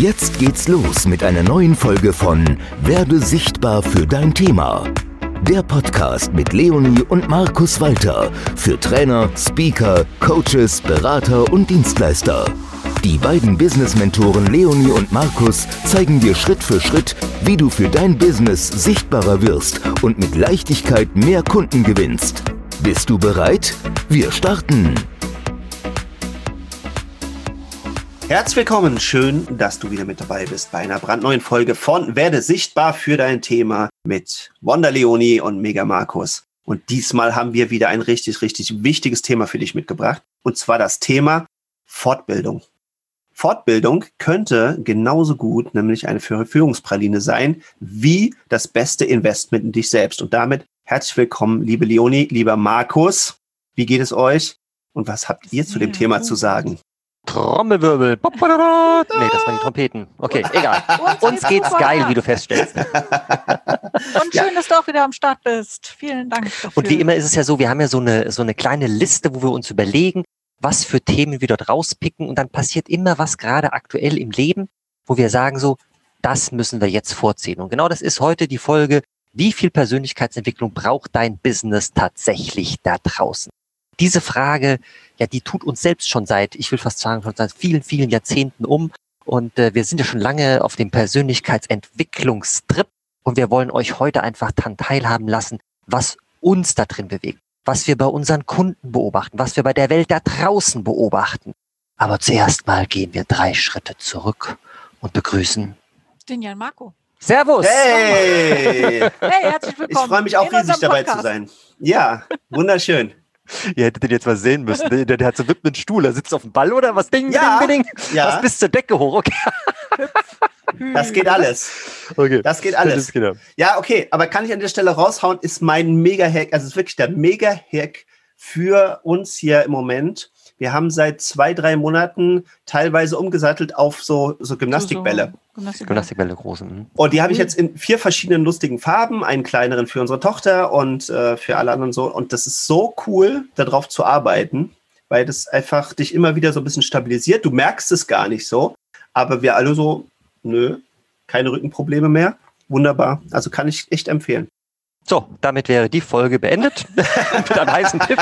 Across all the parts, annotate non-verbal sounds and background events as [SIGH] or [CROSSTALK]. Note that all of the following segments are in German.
Jetzt geht's los mit einer neuen Folge von Werde sichtbar für dein Thema. Der Podcast mit Leonie und Markus Walter für Trainer, Speaker, Coaches, Berater und Dienstleister. Die beiden Business-Mentoren Leonie und Markus zeigen dir Schritt für Schritt, wie du für dein Business sichtbarer wirst und mit Leichtigkeit mehr Kunden gewinnst. Bist du bereit? Wir starten! Herzlich willkommen, schön, dass du wieder mit dabei bist bei einer brandneuen Folge von Werde sichtbar für dein Thema mit Wanda Leoni und Mega Markus. Und diesmal haben wir wieder ein richtig, richtig wichtiges Thema für dich mitgebracht. Und zwar das Thema Fortbildung. Fortbildung könnte genauso gut nämlich eine Führungspraline sein, wie das beste Investment in dich selbst. Und damit herzlich willkommen, liebe Leoni, lieber Markus. Wie geht es euch? Und was habt ihr zu dem Thema zu sagen? Trommelwirbel. Nee, das waren die Trompeten. Okay, [LAUGHS] egal. Uns geht's geil, wie du feststellst. [LAUGHS] Und schön, dass du auch wieder am Start bist. Vielen Dank dafür. Und wie immer ist es ja so, wir haben ja so eine, so eine kleine Liste, wo wir uns überlegen, was für Themen wir dort rauspicken. Und dann passiert immer was gerade aktuell im Leben, wo wir sagen so, das müssen wir jetzt vorziehen. Und genau das ist heute die Folge, wie viel Persönlichkeitsentwicklung braucht dein Business tatsächlich da draußen? Diese Frage, ja, die tut uns selbst schon seit, ich will fast sagen, schon seit vielen, vielen Jahrzehnten um. Und äh, wir sind ja schon lange auf dem Persönlichkeitsentwicklungstrip und wir wollen euch heute einfach daran teilhaben lassen, was uns da drin bewegt, was wir bei unseren Kunden beobachten, was wir bei der Welt da draußen beobachten. Aber zuerst mal gehen wir drei Schritte zurück und begrüßen den Jan Marco. Servus! Hey! Hey, herzlich willkommen. Ich freue mich auch riesig dabei zu sein. Ja, wunderschön. Ihr hättet den jetzt mal sehen müssen. Der, der hat so einen Stuhl. Er sitzt auf dem Ball oder was? Ding, Ja. ding, ding. Ja. Was bis zur Decke hoch. Okay. Das geht alles. okay. Das geht alles. Das genau. Ja, okay, aber kann ich an der Stelle raushauen, ist mein Mega-Hack, also es ist wirklich der Mega-Hack für uns hier im Moment. Wir haben seit zwei, drei Monaten teilweise umgesattelt auf so, so Gymnastikbälle. So, Gymnastikbälle. Gymnastikbälle großen. mhm. Und die habe ich jetzt in vier verschiedenen lustigen Farben, einen kleineren für unsere Tochter und äh, für alle anderen so. Und das ist so cool, darauf zu arbeiten, weil das einfach dich immer wieder so ein bisschen stabilisiert. Du merkst es gar nicht so, aber wir alle so, nö, keine Rückenprobleme mehr. Wunderbar. Also kann ich echt empfehlen. So, damit wäre die Folge beendet. [LAUGHS] Mit einem heißen Tipp.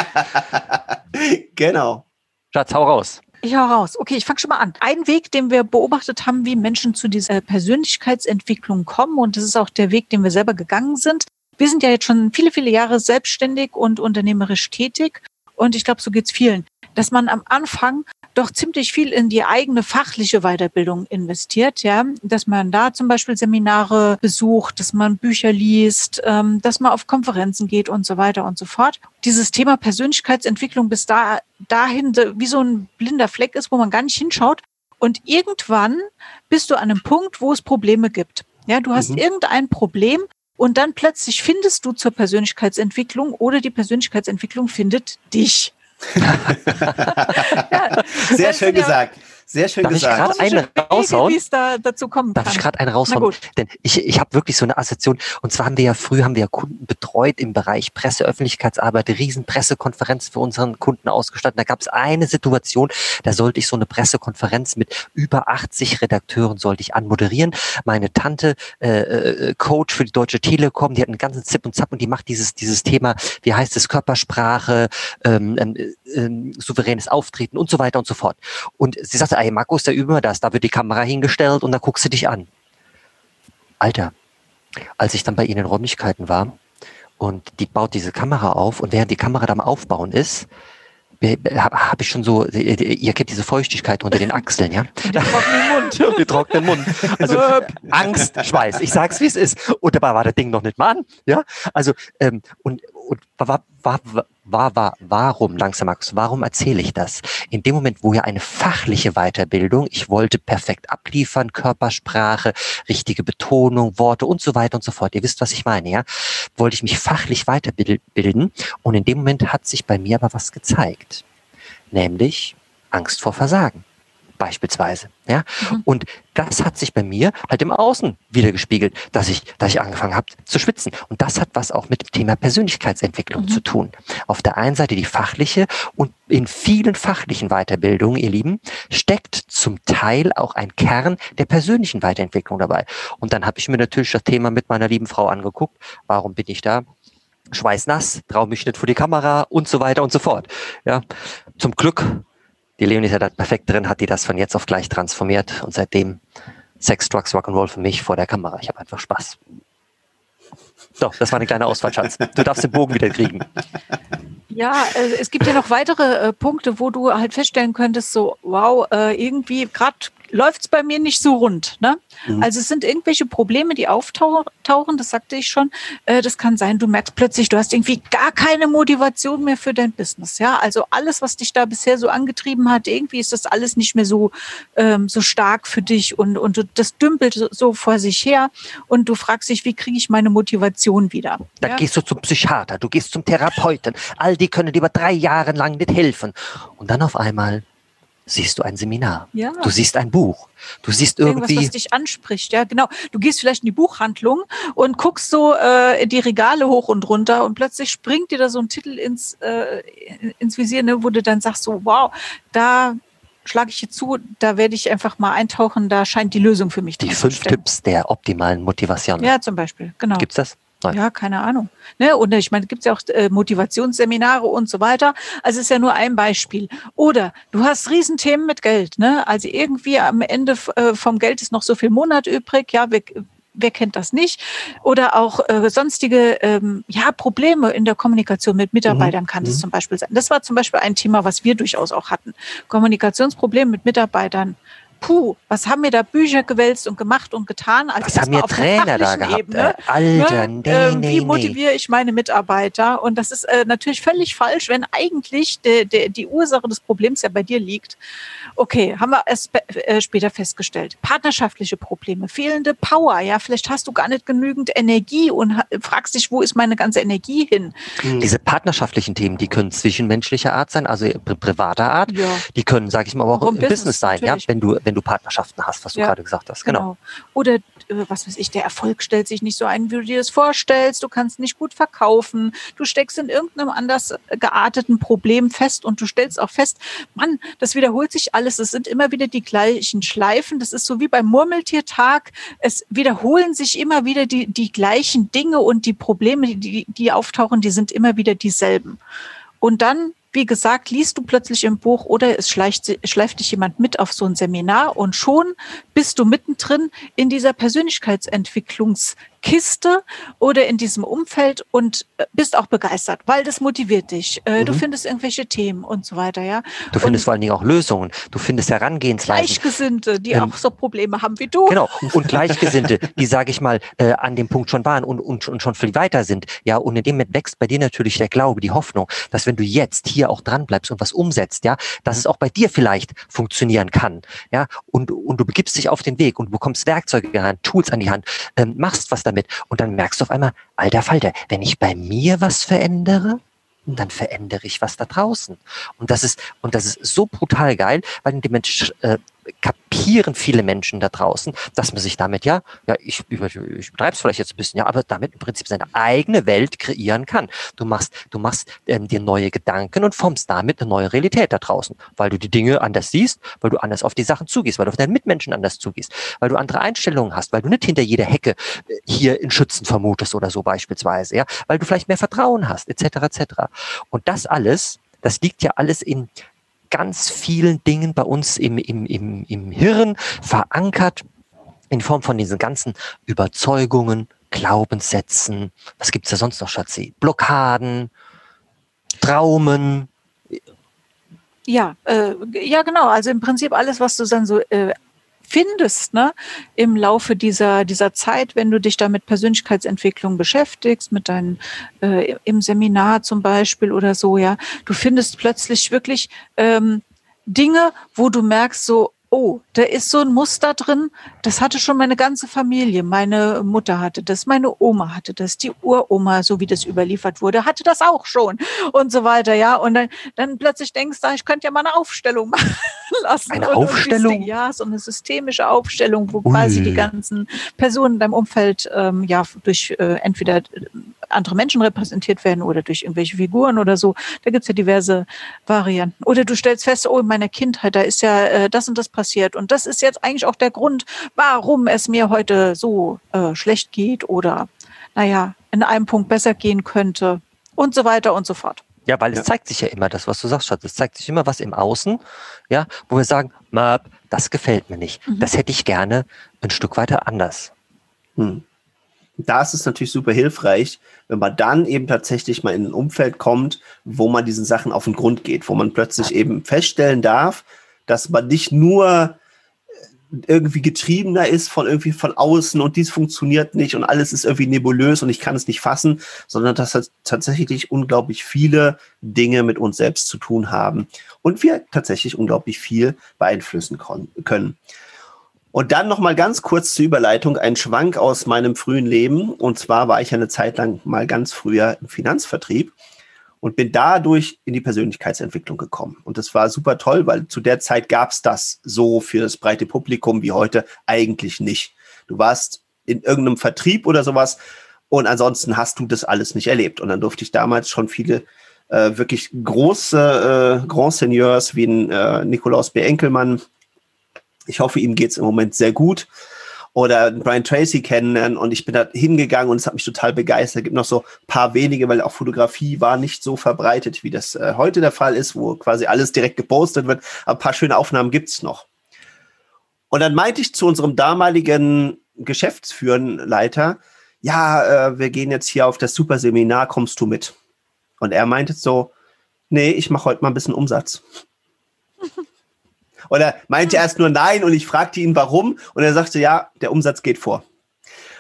genau. Schatz, hau raus. Ich hau raus. Okay, ich fange schon mal an. Ein Weg, den wir beobachtet haben, wie Menschen zu dieser Persönlichkeitsentwicklung kommen, und das ist auch der Weg, den wir selber gegangen sind. Wir sind ja jetzt schon viele, viele Jahre selbstständig und unternehmerisch tätig. Und ich glaube, so geht's vielen, dass man am Anfang doch ziemlich viel in die eigene fachliche Weiterbildung investiert, ja, dass man da zum Beispiel Seminare besucht, dass man Bücher liest, ähm, dass man auf Konferenzen geht und so weiter und so fort. Dieses Thema Persönlichkeitsentwicklung bis da, dahin wie so ein blinder Fleck ist, wo man gar nicht hinschaut. Und irgendwann bist du an einem Punkt, wo es Probleme gibt. Ja, du hast Mhm. irgendein Problem und dann plötzlich findest du zur Persönlichkeitsentwicklung oder die Persönlichkeitsentwicklung findet dich. [LAUGHS] ja, Sehr schön gesagt. Sehr schön Darf ich gesagt. grad eine Wege, raushauen? Wie es da dazu kommen Darf kann. ich gerade einen Na raushauen? gut. Denn ich, ich habe wirklich so eine Assoziation. Und zwar haben wir ja früher haben wir ja Kunden betreut im Bereich Presse, Öffentlichkeitsarbeit, riesen Pressekonferenz für unseren Kunden ausgestattet. Da gab es eine Situation, da sollte ich so eine Pressekonferenz mit über 80 Redakteuren sollte ich anmoderieren. Meine Tante, äh, äh, Coach für die Deutsche Telekom, die hat einen ganzen Zip und Zap und die macht dieses, dieses Thema, wie heißt es, Körpersprache, ähm, ähm, ähm, souveränes Auftreten und so weiter und so fort. Und sie sagte, ey Markus, da üben wir das, da wird die Kamera hingestellt und da guckst du dich an. Alter, als ich dann bei ihnen in Räumlichkeiten war und die baut diese Kamera auf und während die Kamera da am Aufbauen ist, habe hab ich schon so, ihr kennt diese Feuchtigkeit unter den Achseln, ja? Den trockenen Mund. Die trockenen [LAUGHS] Mund. Also Angst, Schweiß. Ich sag's, wie es ist. Und dabei war das Ding noch nicht mal an. Ja, also ähm, und, und war, war, war, war, war, warum, langsam Max, warum erzähle ich das? In dem Moment, wo ja eine fachliche Weiterbildung, ich wollte perfekt abliefern, Körpersprache, richtige Betonung, Worte und so weiter und so fort. Ihr wisst, was ich meine, ja? Wollte ich mich fachlich weiterbilden und in dem Moment hat sich bei mir aber was gezeigt. Nämlich Angst vor Versagen. Beispielsweise. Ja? Mhm. Und das hat sich bei mir halt im Außen wieder gespiegelt, dass ich, dass ich angefangen habe zu schwitzen. Und das hat was auch mit dem Thema Persönlichkeitsentwicklung mhm. zu tun. Auf der einen Seite die fachliche und in vielen fachlichen Weiterbildungen, ihr Lieben, steckt zum Teil auch ein Kern der persönlichen Weiterentwicklung dabei. Und dann habe ich mir natürlich das Thema mit meiner lieben Frau angeguckt. Warum bin ich da? schweißnass, traue mich nicht vor die Kamera und so weiter und so fort. Ja, zum Glück, die Leonie ist ja da perfekt drin, hat die das von jetzt auf gleich transformiert und seitdem Sex, Drugs, Rock'n'Roll für mich vor der Kamera. Ich habe einfach Spaß. Doch, das war eine kleine Ausfall, Schatz. Du darfst den Bogen wieder kriegen. Ja, äh, es gibt ja noch weitere äh, Punkte, wo du halt feststellen könntest, so, wow, äh, irgendwie gerade läuft es bei mir nicht so rund. Ne? Mhm. Also es sind irgendwelche Probleme, die auftauchen, das sagte ich schon. Äh, das kann sein, du merkst plötzlich, du hast irgendwie gar keine Motivation mehr für dein Business. Ja, also alles, was dich da bisher so angetrieben hat, irgendwie ist das alles nicht mehr so, ähm, so stark für dich und, und das dümpelt so vor sich her und du fragst dich, wie kriege ich meine Motivation wieder? Da ja? gehst du zum Psychiater, du gehst zum Therapeuten. All die können dir über drei Jahre lang nicht helfen. Und dann auf einmal siehst du ein Seminar. Ja. Du siehst ein Buch. Du siehst irgendwie. Irgendwas, was dich anspricht, ja, genau. Du gehst vielleicht in die Buchhandlung und guckst so äh, die Regale hoch und runter und plötzlich springt dir da so ein Titel ins, äh, ins Visier, ne, wo du dann sagst, so, wow, da schlage ich hier zu, da werde ich einfach mal eintauchen, da scheint die Lösung für mich zu sein. Die fünf Tipps der optimalen Motivation. Ja, zum Beispiel, genau. Gibt's das? Ja, keine Ahnung. Ne? Und ich meine, gibt es ja auch äh, Motivationsseminare und so weiter. Also ist ja nur ein Beispiel. Oder du hast Riesenthemen mit Geld. Ne? Also irgendwie am Ende äh, vom Geld ist noch so viel Monat übrig. Ja, wir, wer kennt das nicht? Oder auch äh, sonstige ähm, ja, Probleme in der Kommunikation mit Mitarbeitern mhm. kann das mhm. zum Beispiel sein. Das war zum Beispiel ein Thema, was wir durchaus auch hatten. Kommunikationsprobleme mit Mitarbeitern puh, was haben wir da Bücher gewälzt und gemacht und getan? Also was haben wir Trainer da gehabt? Ebene, äh, Alter, ne? nee, äh, Wie nee, motiviere ich meine Mitarbeiter? Und das ist äh, natürlich völlig falsch, wenn eigentlich de, de, die Ursache des Problems ja bei dir liegt. Okay, haben wir es äh, später festgestellt. Partnerschaftliche Probleme, fehlende Power. Ja, vielleicht hast du gar nicht genügend Energie und fragst dich, wo ist meine ganze Energie hin? Mhm. Diese partnerschaftlichen Themen, die können zwischenmenschlicher Art sein, also privater Art. Ja. Die können, sage ich mal, auch, auch im Business, Business sein. Ja, wenn du wenn du Partnerschaften hast, was du ja, gerade gesagt hast. Genau. genau. Oder äh, was weiß ich, der Erfolg stellt sich nicht so ein, wie du dir das vorstellst. Du kannst nicht gut verkaufen. Du steckst in irgendeinem anders gearteten Problem fest und du stellst auch fest, Mann, das wiederholt sich alles. Es sind immer wieder die gleichen Schleifen. Das ist so wie beim Murmeltiertag. Es wiederholen sich immer wieder die, die gleichen Dinge und die Probleme, die, die auftauchen, die sind immer wieder dieselben. Und dann wie gesagt, liest du plötzlich im Buch oder es schleicht, schleift dich jemand mit auf so ein Seminar und schon bist du mittendrin in dieser Persönlichkeitsentwicklungs- Kiste oder in diesem Umfeld und äh, bist auch begeistert, weil das motiviert dich. Äh, mhm. Du findest irgendwelche Themen und so weiter, ja. Du findest und vor allen Dingen auch Lösungen. Du findest Herangehensweisen. Gleichgesinnte, die ähm, auch so Probleme haben wie du. Genau. Und Gleichgesinnte, die, sage ich mal, äh, an dem Punkt schon waren und, und, und schon viel weiter sind. Ja, und in dem Moment wächst bei dir natürlich der Glaube, die Hoffnung, dass wenn du jetzt hier auch dran bleibst und was umsetzt, ja, dass es auch bei dir vielleicht funktionieren kann. Ja, und, und du begibst dich auf den Weg und du bekommst Werkzeuge in die Hand, Tools an die Hand, ähm, machst was damit damit. Und dann merkst du auf einmal, alter Falter, wenn ich bei mir was verändere, dann verändere ich was da draußen. Und das ist, und das ist so brutal geil, weil in dem äh, kapieren viele Menschen da draußen, dass man sich damit ja, ja, ich, ich betreibe es vielleicht jetzt ein bisschen, ja, aber damit im Prinzip seine eigene Welt kreieren kann. Du machst, du machst ähm, dir neue Gedanken und formst damit eine neue Realität da draußen, weil du die Dinge anders siehst, weil du anders auf die Sachen zugehst, weil du auf deinen Mitmenschen anders zugehst, weil du andere Einstellungen hast, weil du nicht hinter jeder Hecke äh, hier in Schützen vermutest oder so beispielsweise, ja, weil du vielleicht mehr Vertrauen hast, etc. etc. Und das alles, das liegt ja alles in ganz vielen Dingen bei uns im, im, im, im Hirn verankert in Form von diesen ganzen Überzeugungen, Glaubenssätzen, was gibt's da sonst noch, Schatzi? Blockaden, Traumen. Ja, äh, ja, genau. Also im Prinzip alles, was du dann so äh, findest, ne, im Laufe dieser, dieser Zeit, wenn du dich da mit Persönlichkeitsentwicklung beschäftigst, mit deinen, äh, im Seminar zum Beispiel oder so, ja, du findest plötzlich wirklich ähm, Dinge, wo du merkst, so, oh, da ist so ein Muster drin, das hatte schon meine ganze Familie. Meine Mutter hatte das, meine Oma hatte das, die Uroma, so wie das überliefert wurde, hatte das auch schon und so weiter, ja. Und dann, dann plötzlich denkst du, ich könnte ja mal eine Aufstellung [LAUGHS] machen. [LAUGHS] lassen. Eine Und- Aufstellung? Ja, so eine systemische Aufstellung, wo quasi Ui. die ganzen Personen in deinem Umfeld ähm, ja durch äh, entweder äh, andere Menschen repräsentiert werden oder durch irgendwelche Figuren oder so. Da gibt's ja diverse Varianten. Oder du stellst fest, oh, in meiner Kindheit, da ist ja äh, das und das passiert. Und das ist jetzt eigentlich auch der Grund, warum es mir heute so äh, schlecht geht oder, naja, in einem Punkt besser gehen könnte und so weiter und so fort. Ja, weil es Ja. zeigt sich ja immer das, was du sagst, Schatz. Es zeigt sich immer was im Außen, ja, wo wir sagen, Map, das gefällt mir nicht. Mhm. Das hätte ich gerne ein Stück weiter anders. Hm. Da ist es natürlich super hilfreich, wenn man dann eben tatsächlich mal in ein Umfeld kommt, wo man diesen Sachen auf den Grund geht, wo man plötzlich eben feststellen darf, dass man nicht nur irgendwie getriebener ist von irgendwie von außen und dies funktioniert nicht und alles ist irgendwie nebulös und ich kann es nicht fassen, sondern dass das tatsächlich unglaublich viele Dinge mit uns selbst zu tun haben und wir tatsächlich unglaublich viel beeinflussen können. Und dann noch mal ganz kurz zur Überleitung ein Schwank aus meinem frühen Leben. Und zwar war ich eine Zeit lang mal ganz früher im Finanzvertrieb und bin dadurch in die Persönlichkeitsentwicklung gekommen. Und das war super toll, weil zu der Zeit gab es das so für das breite Publikum wie heute eigentlich nicht. Du warst in irgendeinem Vertrieb oder sowas und ansonsten hast du das alles nicht erlebt. Und dann durfte ich damals schon viele äh, wirklich große äh, Grand Seigneurs wie ein äh, Nikolaus B. Enkelmann, ich hoffe, ihm geht's im Moment sehr gut. Oder Brian Tracy kennenlernen und ich bin da hingegangen und es hat mich total begeistert. Es gibt noch so ein paar wenige, weil auch Fotografie war nicht so verbreitet, wie das äh, heute der Fall ist, wo quasi alles direkt gepostet wird. Aber ein paar schöne Aufnahmen gibt's noch. Und dann meinte ich zu unserem damaligen Geschäftsführenleiter, ja, äh, wir gehen jetzt hier auf das Superseminar, kommst du mit? Und er meinte so, nee, ich mache heute mal ein bisschen Umsatz. Und er meinte erst nur nein und ich fragte ihn, warum. Und er sagte, ja, der Umsatz geht vor.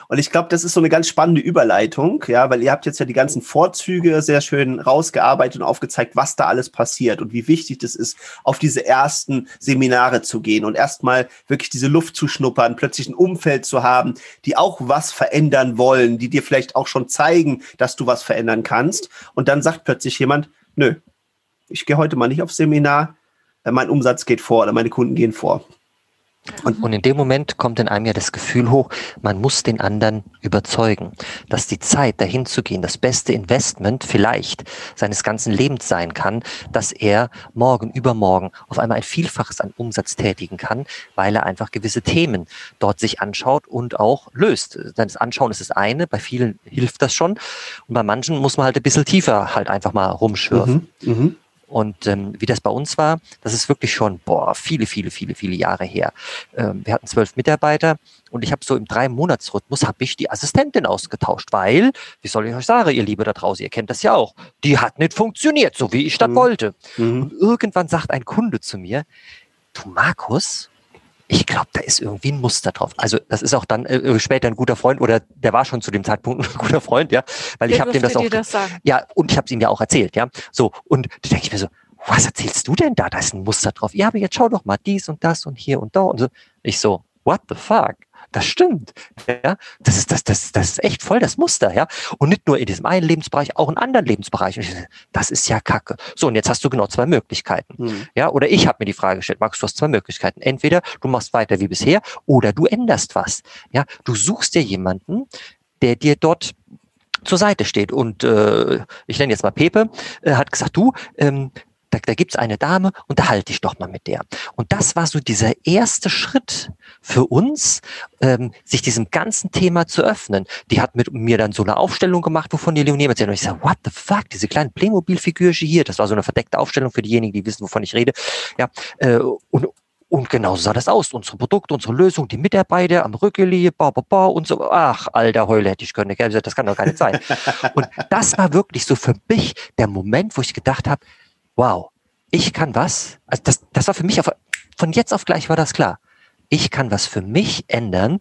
Und ich glaube, das ist so eine ganz spannende Überleitung, ja, weil ihr habt jetzt ja die ganzen Vorzüge sehr schön rausgearbeitet und aufgezeigt, was da alles passiert und wie wichtig das ist, auf diese ersten Seminare zu gehen und erstmal wirklich diese Luft zu schnuppern, plötzlich ein Umfeld zu haben, die auch was verändern wollen, die dir vielleicht auch schon zeigen, dass du was verändern kannst. Und dann sagt plötzlich jemand, nö, ich gehe heute mal nicht aufs Seminar, mein Umsatz geht vor oder meine Kunden gehen vor. Und in dem Moment kommt in einem ja das Gefühl hoch, man muss den anderen überzeugen, dass die Zeit dahin zu gehen das beste Investment vielleicht seines ganzen Lebens sein kann, dass er morgen, übermorgen auf einmal ein Vielfaches an Umsatz tätigen kann, weil er einfach gewisse Themen dort sich anschaut und auch löst. Das Anschauen ist das eine, bei vielen hilft das schon und bei manchen muss man halt ein bisschen tiefer halt einfach mal rumschürfen. Mhm. Mhm. Und ähm, wie das bei uns war, das ist wirklich schon boah, viele, viele, viele, viele Jahre her. Ähm, wir hatten zwölf Mitarbeiter und ich habe so im Drei-Monats-Rhythmus habe ich die Assistentin ausgetauscht, weil, wie soll ich euch sagen, ihr Liebe da draußen, ihr kennt das ja auch, die hat nicht funktioniert, so wie ich das Mhm. wollte. Mhm. Und irgendwann sagt ein Kunde zu mir, du Markus, ich glaube, da ist irgendwie ein Muster drauf. Also das ist auch dann äh, später ein guter Freund oder der war schon zu dem Zeitpunkt [LAUGHS] ein guter Freund, ja, weil ich Wer habe dem das auch das ja, und ich habe es ihm ja auch erzählt, ja. So, und da denke ich mir so, was erzählst du denn da? Da ist ein Muster drauf. Ja, aber jetzt schau doch mal dies und das und hier und da und so. Ich so, what the fuck? Das stimmt. Ja, das ist, das, das, das ist echt voll das Muster, ja. Und nicht nur in diesem einen Lebensbereich, auch in anderen Lebensbereichen. Das ist ja Kacke. So, und jetzt hast du genau zwei Möglichkeiten. Mhm. Ja, oder ich habe mir die Frage gestellt, Markus, du hast zwei Möglichkeiten. Entweder du machst weiter wie bisher oder du änderst was. Ja, du suchst dir jemanden, der dir dort zur Seite steht. Und äh, ich nenne jetzt mal Pepe, äh, hat gesagt, du, ähm, da, da gibt's eine Dame, unterhalte dich doch mal mit der. Und das war so dieser erste Schritt für uns, ähm, sich diesem ganzen Thema zu öffnen. Die hat mit mir dann so eine Aufstellung gemacht, wovon die Leonie erzählt. Und ich sage, what the fuck, diese kleinen Playmobil-Figürchen hier, das war so eine verdeckte Aufstellung für diejenigen, die wissen, wovon ich rede. Ja, äh, und, und genau so sah das aus. Unsere Produkte, unsere Lösung, die Mitarbeiter am Rückeli, ba, ba, ba und so. Ach, alter Heule hätte ich können. Das kann doch gar nicht sein. Und das war wirklich so für mich der Moment, wo ich gedacht habe, wow, ich kann was. Also das, das war für mich auf, von jetzt auf gleich war das klar. Ich kann was für mich ändern.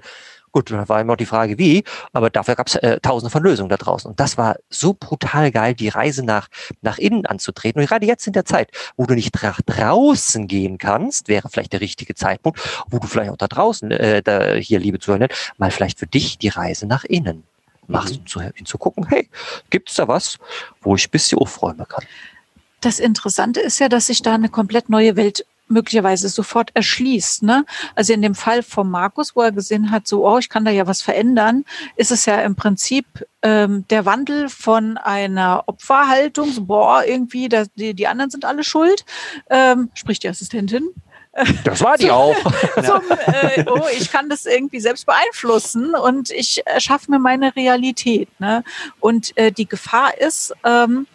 Gut, da war immer noch die Frage, wie, aber dafür gab es äh, tausende von Lösungen da draußen. Und das war so brutal geil, die Reise nach, nach innen anzutreten. Und gerade jetzt in der Zeit, wo du nicht nach draußen gehen kannst, wäre vielleicht der richtige Zeitpunkt, wo du vielleicht auch da draußen, äh, da, hier, liebe Zuhörer, mal vielleicht für dich die Reise nach innen machst, Mhm. um zu, um zu gucken, hey, gibt's da was, wo ich ein bisschen aufräumen kann? Das Interessante ist ja, dass sich da eine komplett neue Welt möglicherweise sofort erschließt. Ne? Also in dem Fall von Markus, wo er gesehen hat, so, oh, ich kann da ja was verändern, ist es ja im Prinzip ähm, der Wandel von einer Opferhaltung, so, boah, irgendwie, das, die, die anderen sind alle schuld, ähm, spricht die Assistentin, das war die [LAUGHS] auch. [LAUGHS] Zum, äh, oh, ich kann das irgendwie selbst beeinflussen und ich erschaffe mir meine Realität. Ne? Und äh, die Gefahr ist ähm,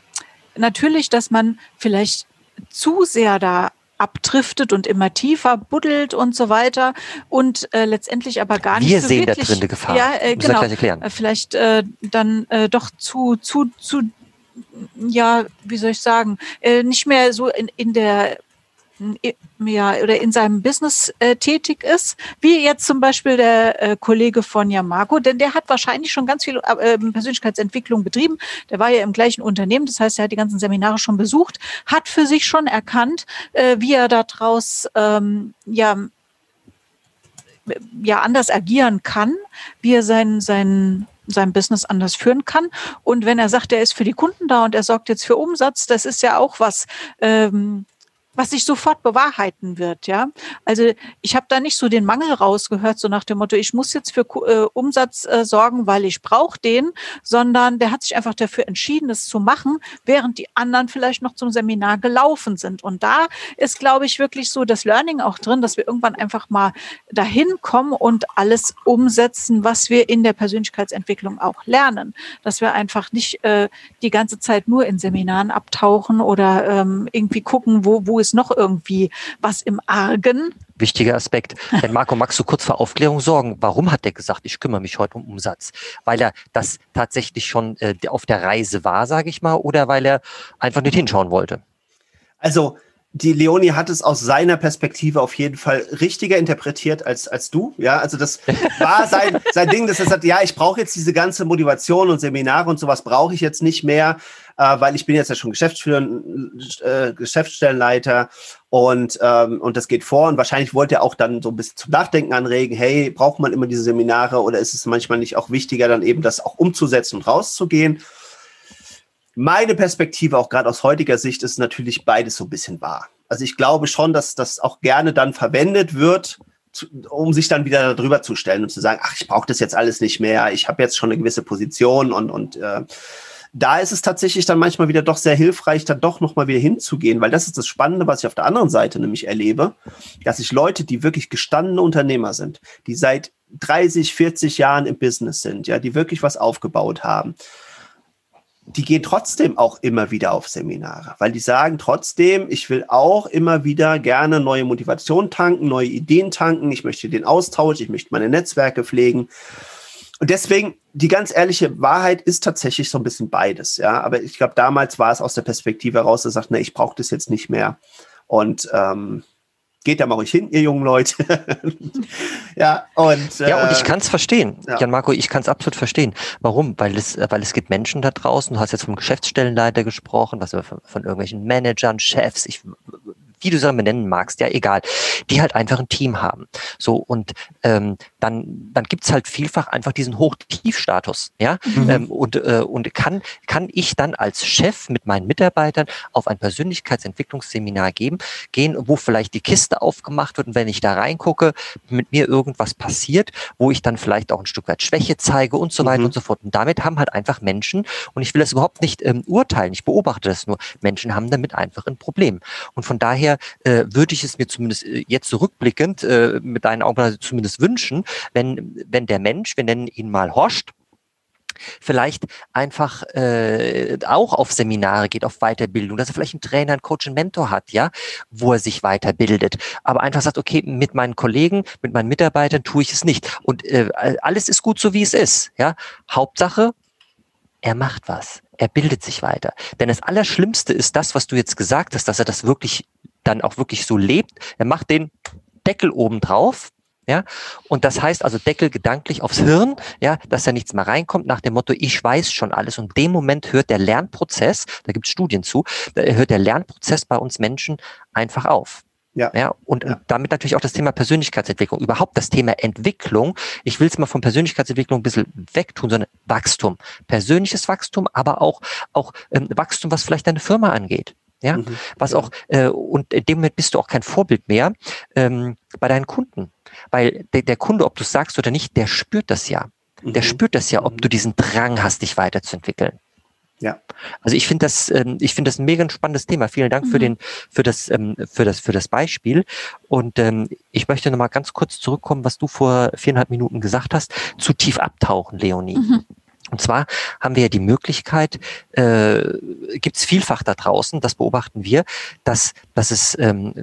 natürlich, dass man vielleicht zu sehr da abdriftet und immer tiefer buddelt und so weiter und äh, letztendlich aber gar nicht Wir so sehen wirklich, da drin eine Gefahr. Ja, äh, genau. Äh, Vielleicht äh, dann äh, doch zu zu zu ja, wie soll ich sagen, äh, nicht mehr so in, in der ja, oder in seinem Business äh, tätig ist, wie jetzt zum Beispiel der äh, Kollege von Yamago, denn der hat wahrscheinlich schon ganz viel äh, Persönlichkeitsentwicklung betrieben. Der war ja im gleichen Unternehmen, das heißt, er hat die ganzen Seminare schon besucht, hat für sich schon erkannt, äh, wie er daraus ähm, ja ja anders agieren kann, wie er sein sein sein Business anders führen kann. Und wenn er sagt, er ist für die Kunden da und er sorgt jetzt für Umsatz, das ist ja auch was, ähm, was sich sofort bewahrheiten wird, ja. Also ich habe da nicht so den Mangel rausgehört, so nach dem Motto, ich muss jetzt für äh, Umsatz äh, sorgen, weil ich brauche den, sondern der hat sich einfach dafür entschieden, das zu machen, während die anderen vielleicht noch zum Seminar gelaufen sind. Und da ist, glaube ich, wirklich so das Learning auch drin, dass wir irgendwann einfach mal dahin kommen und alles umsetzen, was wir in der Persönlichkeitsentwicklung auch lernen. Dass wir einfach nicht äh, die ganze Zeit nur in Seminaren abtauchen oder ähm, irgendwie gucken, wo, wo ist noch irgendwie was im Argen. Wichtiger Aspekt. Denn Marco, magst du kurz für Aufklärung sorgen? Warum hat er gesagt, ich kümmere mich heute um Umsatz? Weil er das tatsächlich schon äh, auf der Reise war, sage ich mal, oder weil er einfach nicht hinschauen wollte? Also, die Leonie hat es aus seiner Perspektive auf jeden Fall richtiger interpretiert als, als du. Ja, also das [LAUGHS] war sein, sein Ding, dass er sagt, ja, ich brauche jetzt diese ganze Motivation und Seminare und sowas brauche ich jetzt nicht mehr, äh, weil ich bin jetzt ja schon Geschäftsführer, äh, Geschäftsstellenleiter und, ähm, und das geht vor. Und wahrscheinlich wollte er auch dann so ein bisschen zum Nachdenken anregen, hey, braucht man immer diese Seminare oder ist es manchmal nicht auch wichtiger, dann eben das auch umzusetzen und rauszugehen? Meine Perspektive, auch gerade aus heutiger Sicht, ist natürlich beides so ein bisschen wahr. Also ich glaube schon, dass das auch gerne dann verwendet wird, um sich dann wieder darüber zu stellen und zu sagen, ach, ich brauche das jetzt alles nicht mehr, ich habe jetzt schon eine gewisse Position und, und äh, da ist es tatsächlich dann manchmal wieder doch sehr hilfreich, dann doch nochmal wieder hinzugehen, weil das ist das Spannende, was ich auf der anderen Seite nämlich erlebe, dass ich Leute, die wirklich gestandene Unternehmer sind, die seit 30, 40 Jahren im Business sind, ja, die wirklich was aufgebaut haben, die gehen trotzdem auch immer wieder auf Seminare, weil die sagen trotzdem, ich will auch immer wieder gerne neue Motivation tanken, neue Ideen tanken, ich möchte den Austausch, ich möchte meine Netzwerke pflegen. Und deswegen, die ganz ehrliche Wahrheit ist tatsächlich so ein bisschen beides, ja. Aber ich glaube, damals war es aus der Perspektive heraus, dass sagt, ne, ich brauche das jetzt nicht mehr. Und ähm, geht da mal ruhig hin, ihr jungen Leute. [LAUGHS] ja, und, äh, ja, und ich kann es verstehen. ja. Jan Marco, ich kann es absolut verstehen. Warum? Weil es, äh, weil es gibt Menschen da draußen, du hast jetzt vom Geschäftsstellenleiter gesprochen, was von, von irgendwelchen Managern, Chefs, ich wie du sie benennen magst, ja egal, die halt einfach ein Team haben. So und ähm, dann dann gibt's halt vielfach einfach diesen Hoch-Tief-Status, ja Mhm. ähm, und äh, und kann kann ich dann als Chef mit meinen Mitarbeitern auf ein Persönlichkeitsentwicklungsseminar geben, gehen, wo vielleicht die Kiste aufgemacht wird und wenn ich da reingucke, mit mir irgendwas passiert, wo ich dann vielleicht auch ein Stück weit Schwäche zeige und so weiter Mhm. und so fort. Und damit haben halt einfach Menschen und ich will das überhaupt nicht ähm, urteilen, ich beobachte das nur. Menschen haben damit einfach ein Problem. Und von daher äh, würde ich es mir zumindest äh, jetzt zurückblickend äh, mit deinen Augen zumindest wünschen, wenn, wenn der Mensch, wir nennen ihn mal Horst, vielleicht einfach äh, auch auf Seminare geht, auf Weiterbildung, dass er vielleicht einen Trainer, einen Coach, einen Mentor hat, ja, wo er sich weiterbildet, aber einfach sagt, okay, mit meinen Kollegen, mit meinen Mitarbeitern tue ich es nicht. Und äh, alles ist gut so wie es ist, ja. Hauptsache, er macht was, er bildet sich weiter, denn das Allerschlimmste ist das, was du jetzt gesagt hast, dass er das wirklich dann auch wirklich so lebt. Er macht den Deckel oben drauf, ja, und das heißt also Deckel gedanklich aufs Hirn, ja, dass da nichts mehr reinkommt nach dem Motto, ich weiß schon alles. Und in dem Moment hört der Lernprozess, da gibt es Studien zu, da hört der Lernprozess bei uns Menschen einfach auf. Ja. Ja, und Ja. damit natürlich auch das Thema Persönlichkeitsentwicklung, überhaupt das Thema Entwicklung. Ich will es mal von Persönlichkeitsentwicklung ein bisschen wegtun, sondern Wachstum. Persönliches Wachstum, aber auch, auch ähm, Wachstum, was vielleicht deine Firma angeht. Ja, mhm, was auch, äh, und in dem Moment bist du auch kein Vorbild mehr ähm, bei deinen Kunden. Weil der, der Kunde, ob du es sagst oder nicht, der spürt das ja. Der mhm. spürt das ja, ob du diesen Drang hast, dich weiterzuentwickeln. Ja. Also ich finde das, ähm, ich finde das ein mega spannendes Thema. Vielen Dank mhm. für den, für das, ähm, für das, für das Beispiel. Und ähm, ich möchte nochmal ganz kurz zurückkommen, was du vor viereinhalb Minuten gesagt hast, zu tief abtauchen, Leonie. Mhm. Und zwar haben wir ja die Möglichkeit, äh, gibt es vielfach da draußen, das beobachten wir, dass, dass es ähm,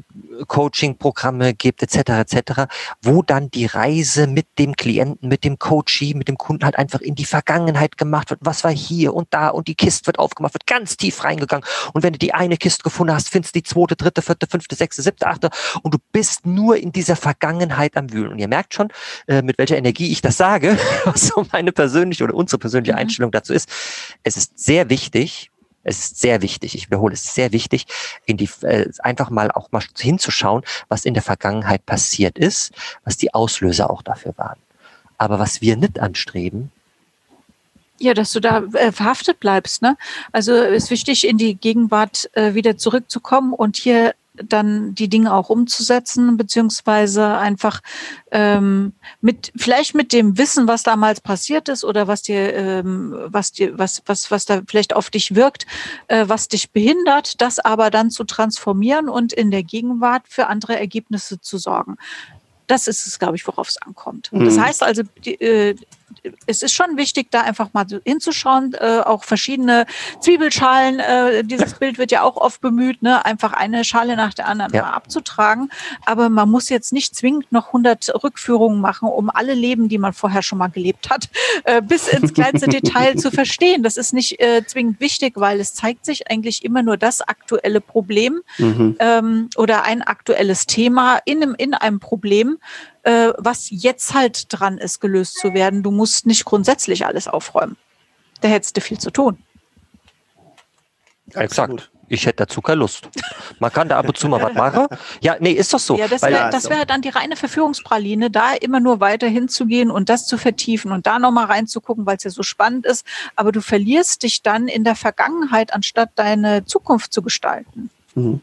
Coaching-Programme gibt, etc., etc., wo dann die Reise mit dem Klienten, mit dem Coachee, mit dem Kunden halt einfach in die Vergangenheit gemacht wird. Was war hier und da und die Kiste wird aufgemacht, wird ganz tief reingegangen. Und wenn du die eine Kiste gefunden hast, findest du die zweite, dritte, vierte, fünfte, sechste, siebte, achte und du bist nur in dieser Vergangenheit am Wühlen. Und ihr merkt schon, äh, mit welcher Energie ich das sage, [LAUGHS] was so meine persönliche oder unsere persönliche mhm. Einstellung dazu ist. Es ist sehr wichtig, es ist sehr wichtig, ich wiederhole, es ist sehr wichtig, in die, äh, einfach mal auch mal hinzuschauen, was in der Vergangenheit passiert ist, was die Auslöser auch dafür waren. Aber was wir nicht anstreben, ja, dass du da äh, verhaftet bleibst. Ne? Also ist wichtig, in die Gegenwart äh, wieder zurückzukommen und hier dann die Dinge auch umzusetzen, beziehungsweise einfach ähm, mit vielleicht mit dem Wissen, was damals passiert ist oder was dir, ähm, was dir, was, was, was da vielleicht auf dich wirkt, äh, was dich behindert, das aber dann zu transformieren und in der Gegenwart für andere Ergebnisse zu sorgen. Das ist es, glaube ich, worauf es ankommt. Mhm. Das heißt also, die, äh, es ist schon wichtig, da einfach mal hinzuschauen, äh, auch verschiedene Zwiebelschalen, äh, dieses Bild wird ja auch oft bemüht, ne? einfach eine Schale nach der anderen ja. mal abzutragen. Aber man muss jetzt nicht zwingend noch 100 Rückführungen machen, um alle Leben, die man vorher schon mal gelebt hat, äh, bis ins kleinste [LAUGHS] Detail zu verstehen. Das ist nicht äh, zwingend wichtig, weil es zeigt sich eigentlich immer nur das aktuelle Problem mhm. ähm, oder ein aktuelles Thema in einem, in einem Problem äh, was jetzt halt dran ist, gelöst zu werden. Du musst nicht grundsätzlich alles aufräumen. Da hättest du viel zu tun. Exakt. Ich hätte dazu keine Lust. Man kann da ab und zu mal was machen. Ja, nee, ist doch so. Ja, das wäre wär dann die reine Verführungspraline, da immer nur weiter hinzugehen und das zu vertiefen und da nochmal reinzugucken, weil es ja so spannend ist. Aber du verlierst dich dann in der Vergangenheit, anstatt deine Zukunft zu gestalten. Mhm.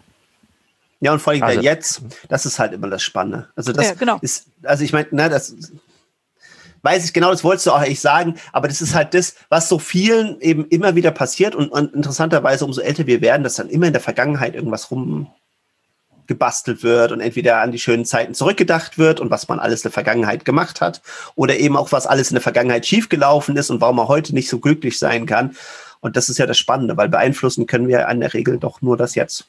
Ja, und vor allem also, jetzt, das ist halt immer das Spannende. Also das ja, genau. ist, also ich meine, ne, das weiß ich genau, das wolltest du auch echt sagen, aber das ist halt das, was so vielen eben immer wieder passiert und, und interessanterweise, umso älter wir werden, dass dann immer in der Vergangenheit irgendwas rumgebastelt wird und entweder an die schönen Zeiten zurückgedacht wird und was man alles in der Vergangenheit gemacht hat oder eben auch was alles in der Vergangenheit schiefgelaufen ist und warum man heute nicht so glücklich sein kann. Und das ist ja das Spannende, weil beeinflussen können wir in der Regel doch nur das Jetzt.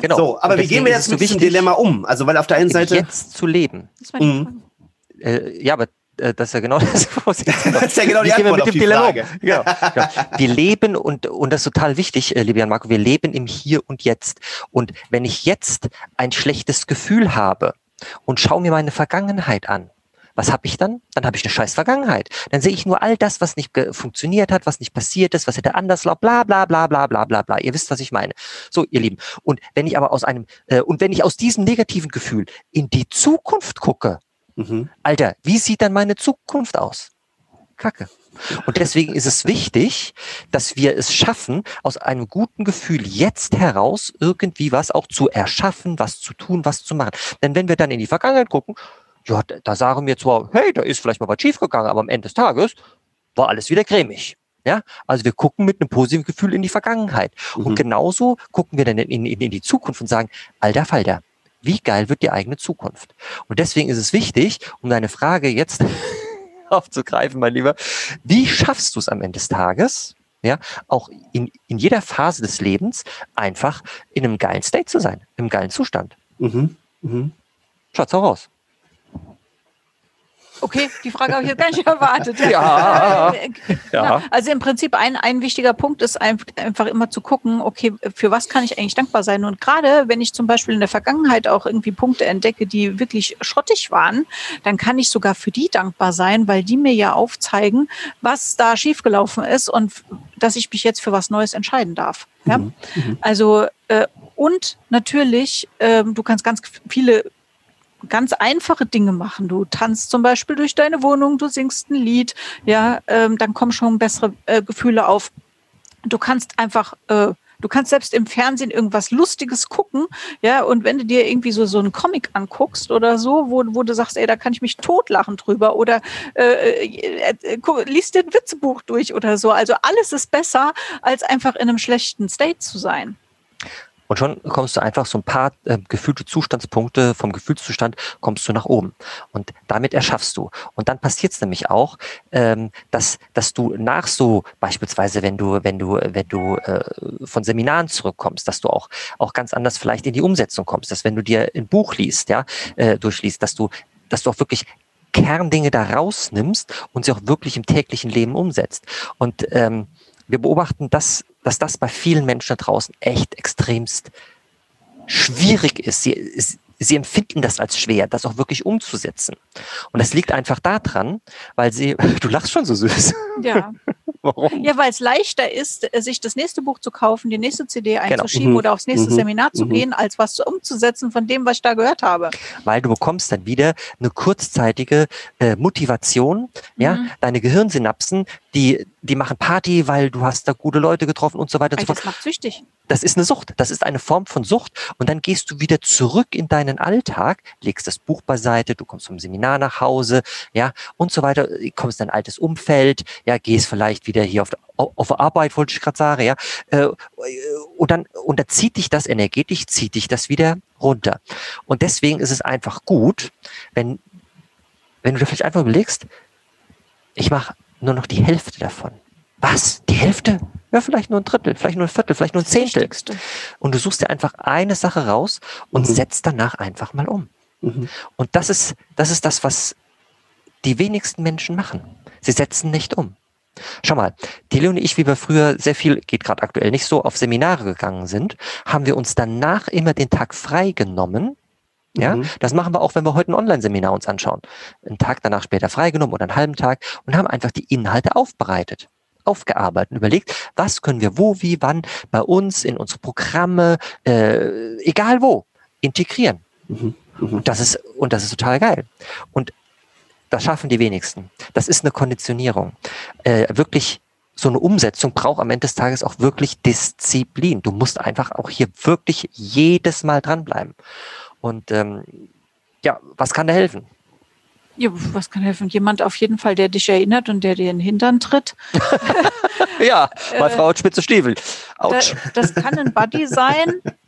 Genau. So, aber wie gehen wir jetzt mit diesem Dilemma um? Also, weil auf der einen Seite. Jetzt zu leben. Das mhm. äh, ja, aber äh, das ist ja genau [LAUGHS] das. das ist ja genau die Antwort mit dem Dilemma. Genau, genau. Wir leben und, und das ist total wichtig, äh, lieber Jan Marco, wir leben im Hier und Jetzt. Und wenn ich jetzt ein schlechtes Gefühl habe und schaue mir meine Vergangenheit an, was habe ich dann? Dann habe ich eine scheiß Vergangenheit. Dann sehe ich nur all das, was nicht funktioniert hat, was nicht passiert ist, was hätte anders laufen, bla bla bla bla bla bla bla. Ihr wisst, was ich meine. So, ihr Lieben. Und wenn ich aber aus einem, äh, und wenn ich aus diesem negativen Gefühl in die Zukunft gucke, mhm. Alter, wie sieht dann meine Zukunft aus? Kacke. Und deswegen ist es wichtig, dass wir es schaffen, aus einem guten Gefühl jetzt heraus irgendwie was auch zu erschaffen, was zu tun, was zu machen. Denn wenn wir dann in die Vergangenheit gucken, ja, da sagen wir zwar, hey, da ist vielleicht mal was schiefgegangen, aber am Ende des Tages war alles wieder cremig. Ja, also wir gucken mit einem positiven Gefühl in die Vergangenheit. Mhm. Und genauso gucken wir dann in, in, in die Zukunft und sagen, alter Falter, wie geil wird die eigene Zukunft? Und deswegen ist es wichtig, um deine Frage jetzt [LAUGHS] aufzugreifen, mein Lieber, wie schaffst du es am Ende des Tages, ja, auch in, in jeder Phase des Lebens einfach in einem geilen State zu sein, im geilen Zustand? Mhm. Mhm. Schaut's auch raus. Okay, die Frage habe ich jetzt gar nicht [LAUGHS] erwartet. ja. ja. Also im Prinzip ein, ein wichtiger Punkt ist einfach immer zu gucken, okay, für was kann ich eigentlich dankbar sein? Und gerade wenn ich zum Beispiel in der Vergangenheit auch irgendwie Punkte entdecke, die wirklich schrottig waren, dann kann ich sogar für die dankbar sein, weil die mir ja aufzeigen, was da schiefgelaufen ist und dass ich mich jetzt für was Neues entscheiden darf. Ja? Mhm. mhm. Also äh, und natürlich, äh, du kannst ganz viele ganz einfache Dinge machen. Du tanzt zum Beispiel durch deine Wohnung, du singst ein Lied, ja, ähm, dann kommen schon bessere äh, Gefühle auf. Du kannst einfach äh, Du kannst selbst im Fernsehen irgendwas Lustiges gucken, ja, und wenn du dir irgendwie so, so einen Comic anguckst oder so, wo, wo du sagst, ey, da kann ich mich totlachen drüber oder äh, äh, äh, liest dir ein Witzebuch durch oder so. Also alles ist besser, als einfach in einem schlechten State zu sein. Und schon kommst du einfach so ein paar äh, gefühlte Zustandspunkte vom Gefühlszustand kommst du nach oben. Und damit erschaffst du. Und dann passiert es nämlich auch, ähm, dass, dass du nach so, beispielsweise wenn du, wenn du, wenn du äh, von Seminaren zurückkommst, dass du auch, auch ganz anders vielleicht in die Umsetzung kommst, dass wenn du dir ein Buch liest, ja, äh, durchliest, dass du, dass du auch wirklich Kerndinge da rausnimmst und sie auch wirklich im täglichen Leben umsetzt. Und ähm, wir beobachten das dass das bei vielen Menschen da draußen echt extremst schwierig ist. Sie, sie empfinden das als schwer, das auch wirklich umzusetzen. Und das liegt einfach daran, weil sie, [LAUGHS] du lachst schon so süß. Ja. [LAUGHS] Warum? Ja, weil es leichter ist, äh, sich das nächste Buch zu kaufen, die nächste CD genau. einzuschieben genau. oder aufs nächste mhm. Seminar zu mhm. gehen, als was umzusetzen von dem, was ich da gehört habe. Weil du bekommst dann wieder eine kurzzeitige äh, Motivation, mhm. ja, deine Gehirnsynapsen, die, die machen Party, weil du hast da gute Leute getroffen und so weiter und so fort. Das macht süchtig. Das ist eine Sucht. Das ist eine Form von Sucht. Und dann gehst du wieder zurück in deinen Alltag, legst das Buch beiseite, du kommst vom Seminar nach Hause, ja, und so weiter, kommst in ein altes Umfeld, ja, gehst vielleicht wieder hier auf, auf Arbeit, wollte ich gerade sagen, ja, äh, und dann, und da zieht dich das energetisch, zieht dich das wieder runter. Und deswegen ist es einfach gut, wenn, wenn du dir vielleicht einfach überlegst, ich mache nur noch die Hälfte davon. Was? Die Hälfte? Ja, vielleicht nur ein Drittel, vielleicht nur ein Viertel, vielleicht nur ein Zehntel. Und du suchst dir einfach eine Sache raus und mhm. setzt danach einfach mal um. Mhm. Und das ist, das ist das, was die wenigsten Menschen machen. Sie setzen nicht um. Schau mal, die Leo und ich, wie wir früher sehr viel, geht gerade aktuell nicht so, auf Seminare gegangen sind, haben wir uns danach immer den Tag frei genommen. Ja, mhm. das machen wir auch, wenn wir heute ein Online-Seminar uns anschauen. Einen Tag danach später freigenommen oder einen halben Tag und haben einfach die Inhalte aufbereitet aufgearbeitet und überlegt, was können wir wo, wie, wann bei uns in unsere Programme, äh, egal wo, integrieren. Mhm. Mhm. Und das ist, und das ist total geil. Und das schaffen die wenigsten. Das ist eine Konditionierung. Äh, wirklich so eine Umsetzung braucht am Ende des Tages auch wirklich Disziplin. Du musst einfach auch hier wirklich jedes Mal dranbleiben. Und ähm, ja, was kann da helfen? Ja, was kann helfen? Jemand auf jeden Fall, der dich erinnert und der dir in den Hintern tritt. [LAUGHS] ja, [LAUGHS] meine Frau hat spitze Stiefel. Autsch. Das, das kann ein Buddy sein [LAUGHS]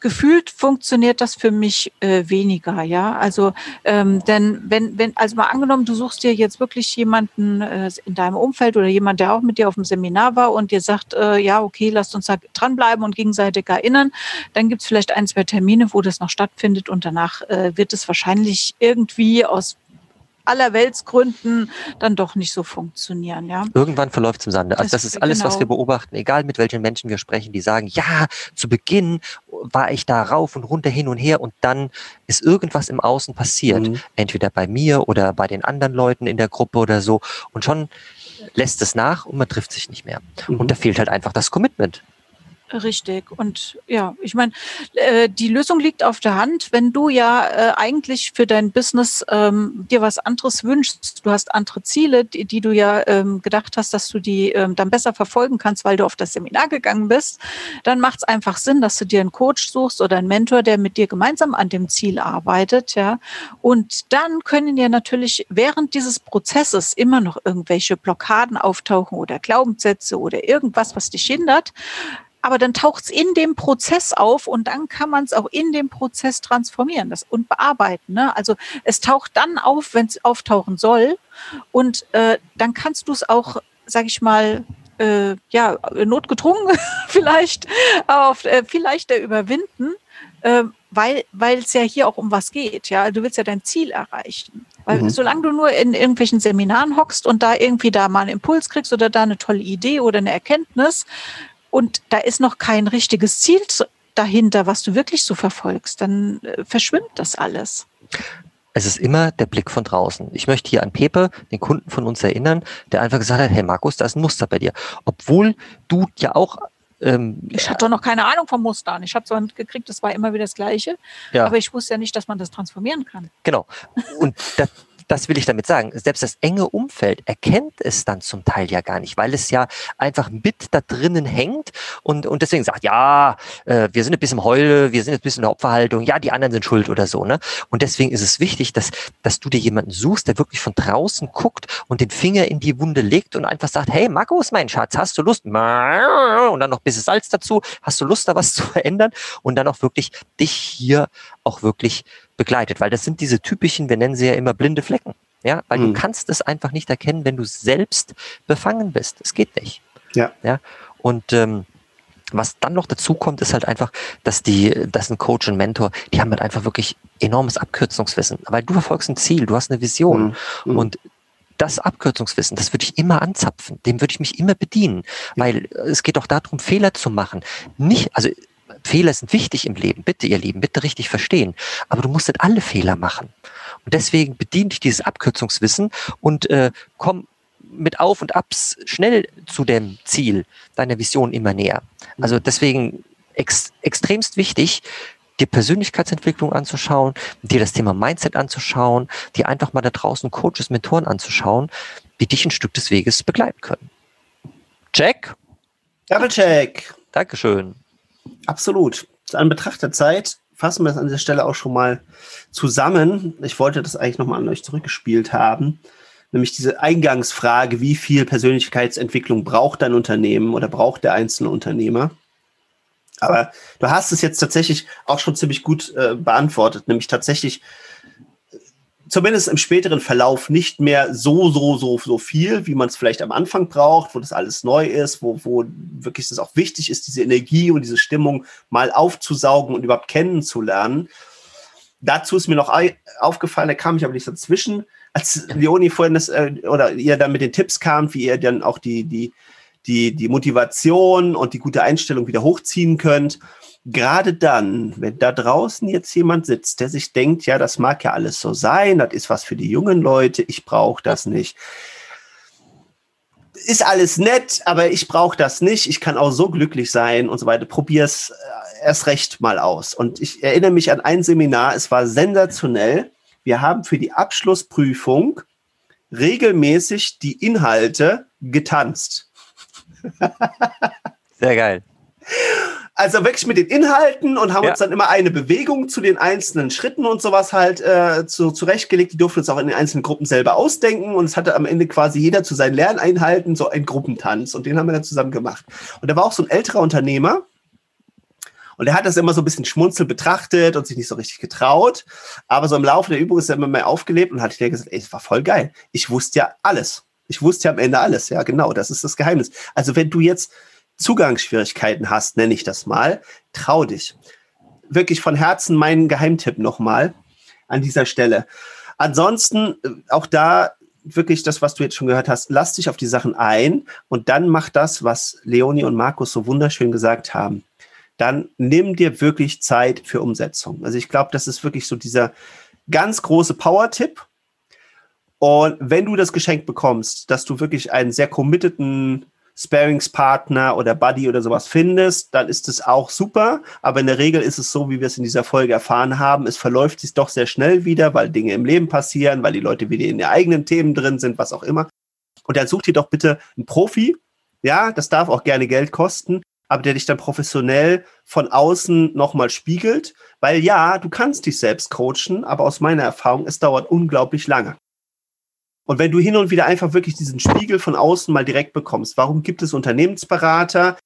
gefühlt funktioniert das für mich äh, weniger, ja. Also ähm, denn wenn, wenn, also mal angenommen, du suchst dir jetzt wirklich jemanden äh, in deinem Umfeld oder jemand, der auch mit dir auf dem Seminar war und dir sagt, äh, ja, okay, lasst uns da dranbleiben und gegenseitig erinnern, dann gibt es vielleicht ein, zwei Termine, wo das noch stattfindet und danach äh, wird es wahrscheinlich irgendwie aus aller Weltsgründen dann doch nicht so funktionieren. Ja? Irgendwann verläuft es im Sande. Also das, das ist alles, genau. was wir beobachten, egal mit welchen Menschen wir sprechen, die sagen, ja, zu Beginn war ich da rauf und runter hin und her und dann ist irgendwas im Außen passiert. Mhm. Entweder bei mir oder bei den anderen Leuten in der Gruppe oder so. Und schon lässt es nach und man trifft sich nicht mehr. Mhm. Und da fehlt halt einfach das Commitment. Richtig. Und ja, ich meine, äh, die Lösung liegt auf der Hand. Wenn du ja äh, eigentlich für dein Business ähm, dir was anderes wünschst, du hast andere Ziele, die, die du ja ähm, gedacht hast, dass du die ähm, dann besser verfolgen kannst, weil du auf das Seminar gegangen bist, dann macht es einfach Sinn, dass du dir einen Coach suchst oder einen Mentor, der mit dir gemeinsam an dem Ziel arbeitet, ja. Und dann können dir natürlich während dieses Prozesses immer noch irgendwelche Blockaden auftauchen oder Glaubenssätze oder irgendwas, was dich hindert aber dann taucht es in dem Prozess auf und dann kann man es auch in dem Prozess transformieren das, und bearbeiten. Ne? Also es taucht dann auf, wenn es auftauchen soll und äh, dann kannst du es auch, sag ich mal, äh, ja, notgedrungen [LAUGHS] vielleicht, auf, äh, viel leichter überwinden, äh, weil weil es ja hier auch um was geht. Ja, du willst ja dein Ziel erreichen. Weil mhm. solange du nur in irgendwelchen Seminaren hockst und da irgendwie da mal einen Impuls kriegst oder da eine tolle Idee oder eine Erkenntnis, und da ist noch kein richtiges Ziel dahinter, was du wirklich so verfolgst, dann äh, verschwimmt das alles. Es ist immer der Blick von draußen. Ich möchte hier an Pepe, den Kunden von uns erinnern, der einfach gesagt hat, hey Markus, da ist ein Muster bei dir. Obwohl du ja auch ähm, ich hatte doch noch keine Ahnung vom Muster. Ich habe so gekriegt, das war immer wieder das Gleiche. Ja. Aber ich wusste ja nicht, dass man das transformieren kann. Genau. Und das, das will ich damit sagen. Selbst das enge Umfeld erkennt es dann zum Teil ja gar nicht, weil es ja einfach mit da drinnen hängt und, und deswegen sagt, ja, äh, wir sind ein bisschen Heule, wir sind ein bisschen in der Opferhaltung, ja, die anderen sind schuld oder so. Ne? Und deswegen ist es wichtig, dass, dass du dir jemanden suchst, der wirklich von draußen guckt und den Finger in die Wunde legt und einfach sagt, hey, Markus, mein Schatz, hast du Lust? Und dann noch ein bisschen Salz dazu, hast du Lust, da was zu [LAUGHS] verändern? Und dann auch wirklich dich hier auch wirklich begleitet, weil das sind diese typischen, wir nennen sie ja immer blinde Flecken. Ja, weil mhm. du kannst es einfach nicht erkennen, wenn du selbst befangen bist. Es geht nicht. Ja. Ja. Und ähm, was dann noch dazu kommt, ist halt einfach, dass die, dass ein Coach und Mentor, die haben halt einfach wirklich enormes Abkürzungswissen, weil du verfolgst ein Ziel, du hast eine Vision mhm. mhm. und das Abkürzungswissen, das würde ich immer anzapfen, dem würde ich mich immer bedienen, weil es geht doch darum, Fehler zu machen. Nicht, also Fehler sind wichtig im Leben, bitte ihr Lieben, bitte richtig verstehen. Aber du musst nicht alle Fehler machen. Und deswegen bediene dich dieses Abkürzungswissen und äh, komm mit Auf und Abs schnell zu dem Ziel deiner Vision immer näher. Also deswegen ex extremst wichtig, dir Persönlichkeitsentwicklung anzuschauen, dir das Thema Mindset anzuschauen, dir einfach mal da draußen Coaches, Mentoren anzuschauen, die dich ein Stück des Weges begleiten können. Check? Double check. Dankeschön. Absolut. Zu Anbetracht der Zeit fassen wir es an dieser Stelle auch schon mal zusammen. Ich wollte das eigentlich nochmal an euch zurückgespielt haben. Nämlich diese Eingangsfrage, wie viel Persönlichkeitsentwicklung braucht dein Unternehmen oder braucht der einzelne Unternehmer? Aber du hast es jetzt tatsächlich auch schon ziemlich gut äh, beantwortet, nämlich tatsächlich zumindest im späteren Verlauf nicht mehr so, so, so, so viel, wie man es vielleicht am Anfang braucht, wo das alles neu ist, wo, wo wirklich das auch wichtig ist, diese Energie und diese Stimmung mal aufzusaugen und überhaupt kennenzulernen. Dazu ist mir noch aufgefallen, da kam ich aber nicht dazwischen, als Leonie vorhin das, äh, oder ihr dann mit den Tipps kam, wie ihr dann auch die, die, die, die Motivation und die gute Einstellung wieder hochziehen könnt gerade dann, wenn da draußen jetzt jemand sitzt, der sich denkt, ja, das mag ja alles so sein, das ist was für die jungen Leute, ich brauche das nicht. Ist alles nett, aber ich brauche das nicht. Ich kann auch so glücklich sein und so weiter. Probier es äh, erst recht mal aus. Und ich erinnere mich an ein Seminar, es war sensationell. Wir haben für die Abschlussprüfung regelmäßig die Inhalte getanzt. Sehr geil. Also wirklich mit den Inhalten und haben ja. uns dann immer eine Bewegung zu den einzelnen Schritten und sowas halt äh, zu, zurechtgelegt. Die durften uns auch in den einzelnen Gruppen selber ausdenken und es hatte am Ende quasi jeder zu seinen Lerneinhalten so einen Gruppentanz und den haben wir dann zusammen gemacht. Und da war auch so ein älterer Unternehmer und er hat das immer so ein bisschen schmunzel betrachtet und sich nicht so richtig getraut. Aber so im Laufe der Übung ist er immer mehr aufgelebt und hat dir gesagt, ey, es war voll geil. Ich wusste ja alles. Ich wusste ja am Ende alles. Ja, genau, das ist das Geheimnis. Also wenn du jetzt Zugangsschwierigkeiten hast, nenne ich das mal, trau dich. Wirklich von Herzen mein Geheimtipp nochmal an dieser Stelle. Ansonsten äh, auch da wirklich das, was du jetzt schon gehört hast, lass dich auf die Sachen ein und dann mach das, was Leonie und Markus so wunderschön gesagt haben. Dann nimm dir wirklich Zeit für Umsetzung. Also ich glaube, das ist wirklich so dieser ganz große Power-Tipp. Und wenn du das Geschenk bekommst, dass du wirklich einen sehr committeden Sparingspartner oder Buddy oder sowas findest, dann ist es auch super. Aber in der Regel ist es so, wie wir es in dieser Folge erfahren haben, es verläuft sich doch sehr schnell wieder, weil Dinge im Leben passieren, weil die Leute wieder in ihren eigenen Themen drin sind, was auch immer. Und dann such dir doch bitte einen Profi. Ja, das darf auch gerne Geld kosten, aber der dich dann professionell von außen nochmal spiegelt. Weil ja, du kannst dich selbst coachen, aber aus meiner Erfahrung, es dauert unglaublich lange. Und wenn du hin und wieder einfach wirklich diesen Spiegel von außen mal direkt bekommst, warum gibt es Unternehmensberater?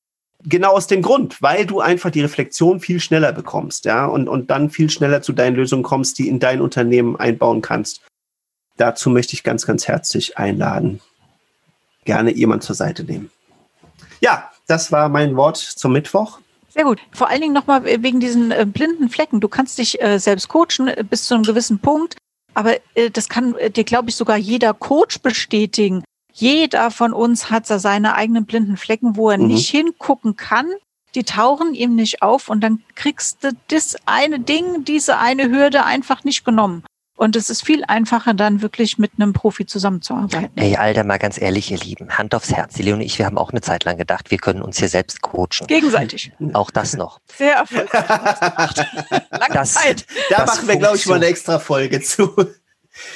Genau aus dem Grund, weil du einfach die Reflexion viel schneller bekommst, ja, und, und dann viel schneller zu deinen Lösungen kommst, die in dein Unternehmen einbauen kannst. Dazu möchte ich ganz, ganz herzlich einladen. Gerne jemand zur Seite nehmen. Ja, das war mein Wort zum Mittwoch. Sehr gut. Vor allen Dingen nochmal wegen diesen äh, blinden Flecken. Du kannst dich äh, selbst coachen bis zu einem gewissen Punkt. Aber äh, das kann äh, dir, glaube ich, sogar jeder Coach bestätigen. Jeder von uns hat da seine eigenen blinden Flecken, wo er mhm. nicht hingucken kann. Die tauchen ihm nicht auf und dann kriegst du das eine Ding, diese eine Hürde einfach nicht genommen. Und es ist viel einfacher, dann wirklich mit einem Profi zusammenzuarbeiten. Ey, Alter, mal ganz ehrlich, ihr Lieben, Hand aufs Herz. Die Leon und ich, wir haben auch eine Zeit lang gedacht, wir können uns hier selbst coachen. Gegenseitig. Auch das noch. [LAUGHS] Sehr erfolgreich. Lange das, Zeit. Da das machen wir, glaube ich, mal eine extra Folge zu.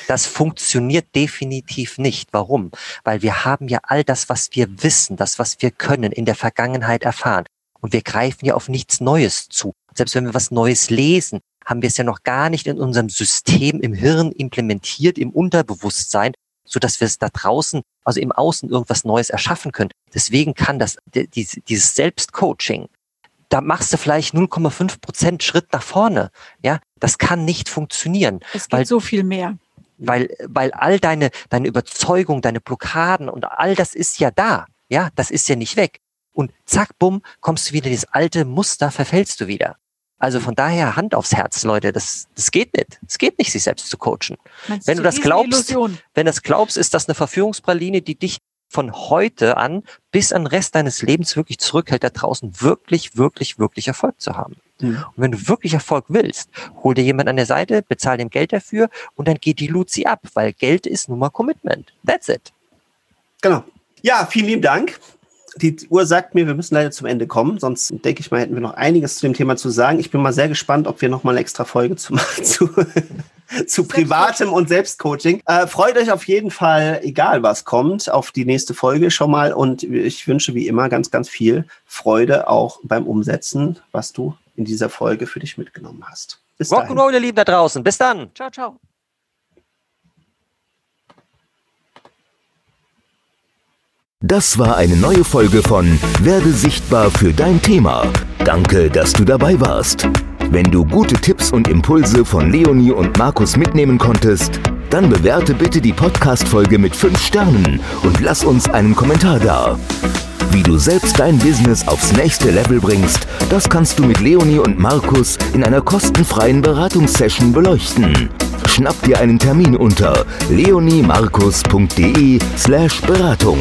Das funktioniert definitiv nicht. Warum? Weil wir haben ja all das, was wir wissen, das, was wir können, in der Vergangenheit erfahren. Und wir greifen ja auf nichts Neues zu. Selbst wenn wir was Neues lesen, haben wir es ja noch gar nicht in unserem System im Hirn implementiert, im Unterbewusstsein, so dass wir es da draußen, also im Außen irgendwas Neues erschaffen können. Deswegen kann das, dieses Selbstcoaching, da machst du vielleicht 0,5 Prozent Schritt nach vorne. Ja, das kann nicht funktionieren. Es geht weil, so viel mehr. Weil, weil all deine, deine Überzeugung, deine Blockaden und all das ist ja da. Ja, das ist ja nicht weg. Und zack, bumm, kommst du wieder in das alte Muster, verfällst du wieder. Also von daher Hand aufs Herz, Leute. Das, das geht nicht. Es geht nicht, sich selbst zu coachen. Meinst wenn du das glaubst, wenn das glaubst, ist das eine Verführungspraline, die dich von heute an bis an den Rest deines Lebens wirklich zurückhält, da draußen wirklich, wirklich, wirklich Erfolg zu haben. Mhm. Und wenn du wirklich Erfolg willst, hol dir jemand an der Seite, bezahl dem Geld dafür und dann geht die Luzi ab, weil Geld ist nun mal Commitment. That's it. Genau. Ja, vielen lieben Dank die Uhr sagt mir, wir müssen leider zum Ende kommen. Sonst denke ich mal, hätten wir noch einiges zu dem Thema zu sagen. Ich bin mal sehr gespannt, ob wir noch mal eine extra Folge zu machen [LAUGHS] zu, zu privatem und Selbstcoaching. Äh, freut euch auf jeden Fall, egal was kommt, auf die nächste Folge schon mal. Und ich wünsche wie immer ganz, ganz viel Freude auch beim Umsetzen, was du in dieser Folge für dich mitgenommen hast. Bis Rock'n'Roll, ihr Lieben da draußen. Bis dann. Ciao, ciao. Das war eine neue Folge von Werde sichtbar für dein Thema. Danke, dass du dabei warst. Wenn du gute Tipps und Impulse von Leonie und Markus mitnehmen konntest, dann bewerte bitte die Podcast-Folge mit 5 Sternen und lass uns einen Kommentar da. Wie du selbst dein Business aufs nächste Level bringst, das kannst du mit Leonie und Markus in einer kostenfreien Beratungssession beleuchten. Schnapp dir einen Termin unter leoniemarkus.de slash Beratung.